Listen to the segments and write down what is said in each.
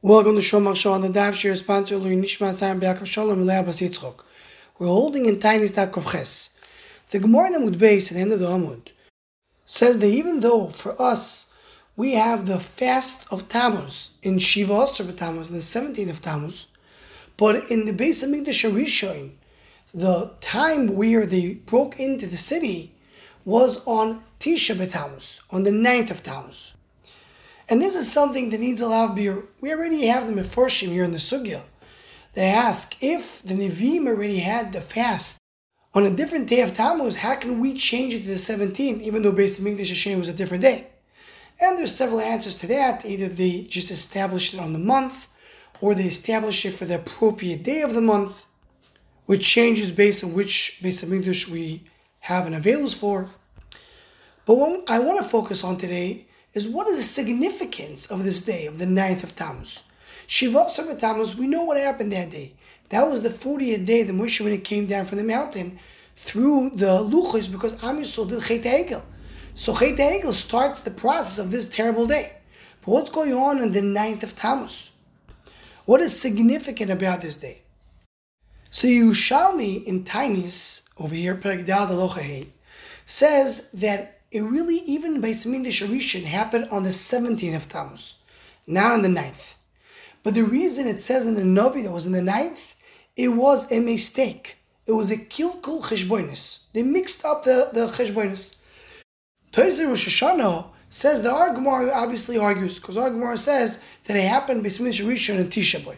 Welcome to Shomach Show on the Dav Shir sponsor Louis Nishmat Sarim Be'akav Shalom Leah Bas Yitzchok. We're holding in Tainis Da'kov Ches. The Gemara in Amud Beis at the end of the Amud says that even though for us we have the fast of Tammuz in Shiva Osir Tammuz, the 17th of Tammuz, but in the Beis Hamikdash Rishon, the time where they broke into the city was on Tisha B'Tammuz, on the 9th of Tammuz. And this is something that needs a lot of beer. We already have the Meforshim here in the Sugya. They ask if the Nevi'im already had the fast on a different day of Tammuz, how can we change it to the 17th, even though based on English Hashem was a different day? And there's several answers to that. Either they just established it on the month, or they established it for the appropriate day of the month, which changes based on which base of English we have an avails for. But what I want to focus on today is what is the significance of this day, of the 9th of Tammuz? Shiva Tammuz, we know what happened that day. That was the 40th day that Moshe when it came down from the mountain through the Luchos because Am Yisrael did Chet Egel. So Chet Egel starts the process of this terrible day. But what's going on on the 9th of Tammuz? What is significant about this day? So Yerushalmi in Tainis, over here, Perek says that it really, even by Samin the Sharishan, happened on the 17th of Tammuz, not on the 9th. But the reason it says in the Novi that was in the 9th, it was a mistake. It was a kilkul cheshboinus. They mixed up the, the cheshboinus. Toizer Rosh Hashanah says that our Gemara obviously argues, because our Gemara says that it happened by Samin Sharishan and Tisha B'Av.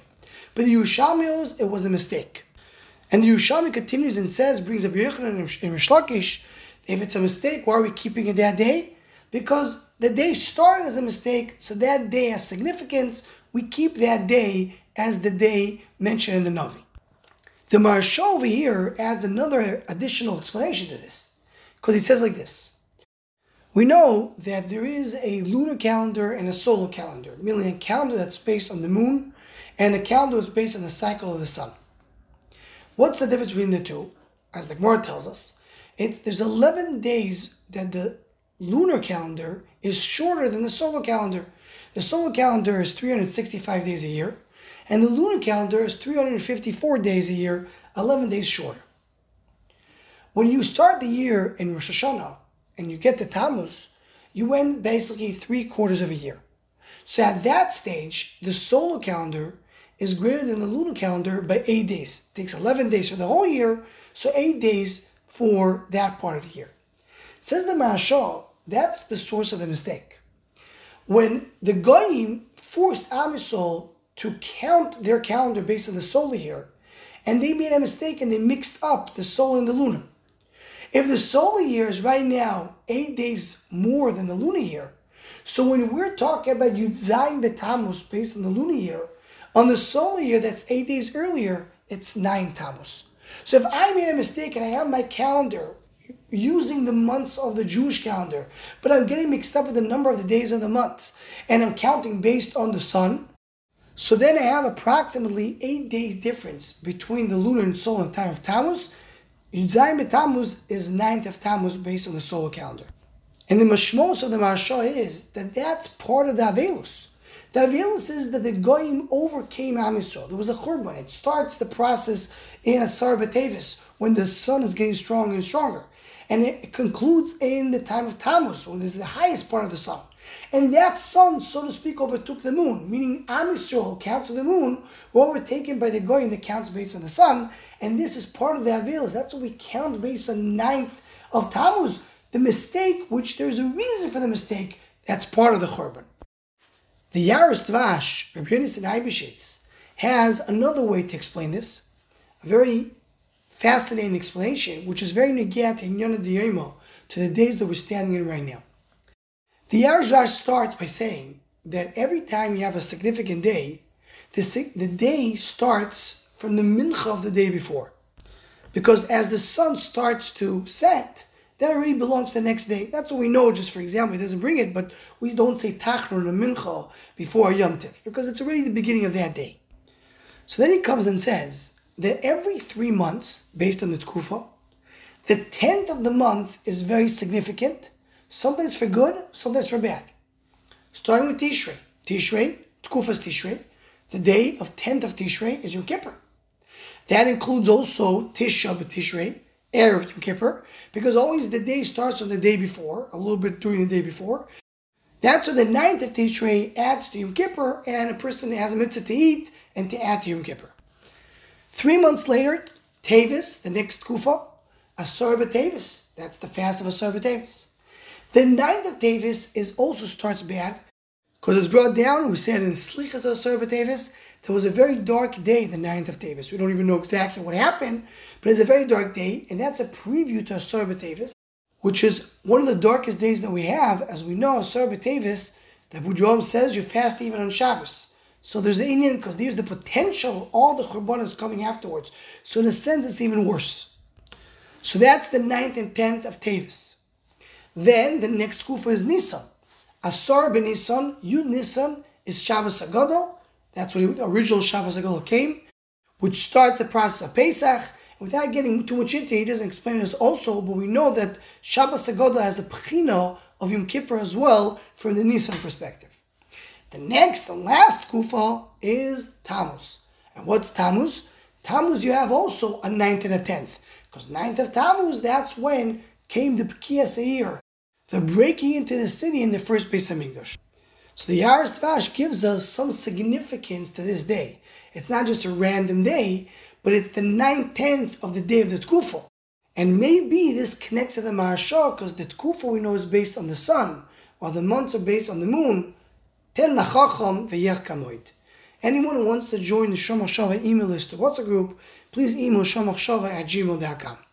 But the Yerushalmios, it was a mistake. And the Yerushalmi continues and says, brings up Yochanan and Reish Lakish, if it's a mistake, why are we keeping it that day? Because the day started as a mistake, so that day has significance. We keep that day as the day mentioned in the Navi. The Maharsha over here adds another additional explanation to this. Because he says like this. We know that there is a lunar calendar and a solar calendar, meaning a calendar that's based on the moon and a calendar that's based on the cycle of the sun. What's the difference between the two? As the Gemara tells us, it, there's 11 days that the lunar calendar is shorter than the solar calendar. The solar calendar is 365 days a year, and the lunar calendar is 354 days a year, 11 days shorter. When you start the year in Rosh Hashanah and you get the Tammuz, you went basically three quarters of a year. So at that stage, the solar calendar is greater than the lunar calendar by eight days. It takes 11 days for the whole year, so eight days for that part of the year. Says the Maharsha, that's the source of the mistake. When the Goyim forced Am Yisrael to count their calendar based on the solar year, and they made a mistake and they mixed up the solar and the lunar. If the solar year is right now eight days more than the lunar year, so when we're talking about Yud Zayin Tammuz based on the lunar year, on the solar year that's eight days earlier, it's nine Tammuz. So if I made a mistake and I have my calendar using the months of the Jewish calendar, but I'm getting mixed up with the number of the days of the months, and I'm counting based on the sun, so then I have approximately eight days difference between the lunar and solar time of Tammuz. Yudzayin Tammuz is 9th of Tammuz based on the solar calendar. And the mashmos of the Maharsha is that that's part of the Avelus. The Avelus says that the Goyim overcame Am Yisrael. There was a Churban. It starts the process in Asar B'Tevis, when the sun is getting stronger and stronger. And it concludes in the time of Tammuz, when there's the highest part of the sun. And that sun, so to speak, overtook the moon, meaning Am Yisrael, counts the moon, were overtaken by the Goyim that counts based on the sun. And this is part of the Avelus. That's what we count based on ninth of Tammuz. The mistake, which there's a reason for the mistake, that's part of the Churban. The Yaris Dvash, Rabbi Yonasan Eibeshitz, has another way to explain this, a very fascinating explanation, which is very negat in Yonah Diyomo to the days that we're standing in right now. The Yaris Dvash starts by saying that every time you have a significant day, the, the day starts from the mincha of the day before. Because as the sun starts to set, that already belongs to the next day. That's what we know, just for example. He doesn't bring it, but we don't say Tachnun or Mincha before Yom Tiv, because it's already the beginning of that day. So then he comes and says that every three months, based on the Tkufa, the 10th of the month is very significant, sometimes for good, sometimes for bad. Starting with Tishrei. Tishrei, Tkufa's Tishrei, the day of 10th of Tishrei is Yom Kippur. That includes also Tisha B'Tishrei, Erev Yom Kippur, because always the day starts on the day before, a little bit during the day before. That's when the ninth of Tishrei adds to Yom Kippur, and a person has a mitzvah to eat and to add to Yom Kippur. Three months later, Tavis, the next Kufa, Asar Tavis. That's the fast of Asar Tavis. The ninth of Tavis is also starts bad because it's brought down. We said in Slichas Asar Tavis there was a very dark day, the ninth of Tavis. We don't even know exactly what happened, but it's a very dark day, and that's a preview to Asar Tavis, which is one of the darkest days that we have. As we know, Asar Tavis, the Abu says you fast even on Shabbos. So there's an Indian because there's the potential, of all the Churbanas coming afterwards. So in a sense, it's even worse. So that's the ninth and tenth of Tavis. Then the next kufa is Nisan. Asar ben Nisan, Yud Nisan is Shabbos Agadol. That's where the original Shabbos Agadol came, which starts the process of Pesach. Without getting too much into it, he doesn't explain this also, but we know that Shabbos Agadol has a pchina of Yom Kippur as well from the Nisan perspective. The next and last kufa is Tammuz. And what's Tammuz? Tammuz you have also a ninth and a tenth. Because ninth of Tammuz, that's when came the Pekia Seir, the breaking into the city in the first Beis Hamikdash. So the Yaris Dvash gives us some significance to this day. It's not just a random day, but it's the ninth tenth of the day of the Tkufa. And maybe this connects to the Maharsha because the Tkufa we know is based on the sun, while the months are based on the moon. Ten lachacham kamoid. Anyone who wants to join the Shomach Shava email list or WhatsApp group, please email shomachshava at gmail.com.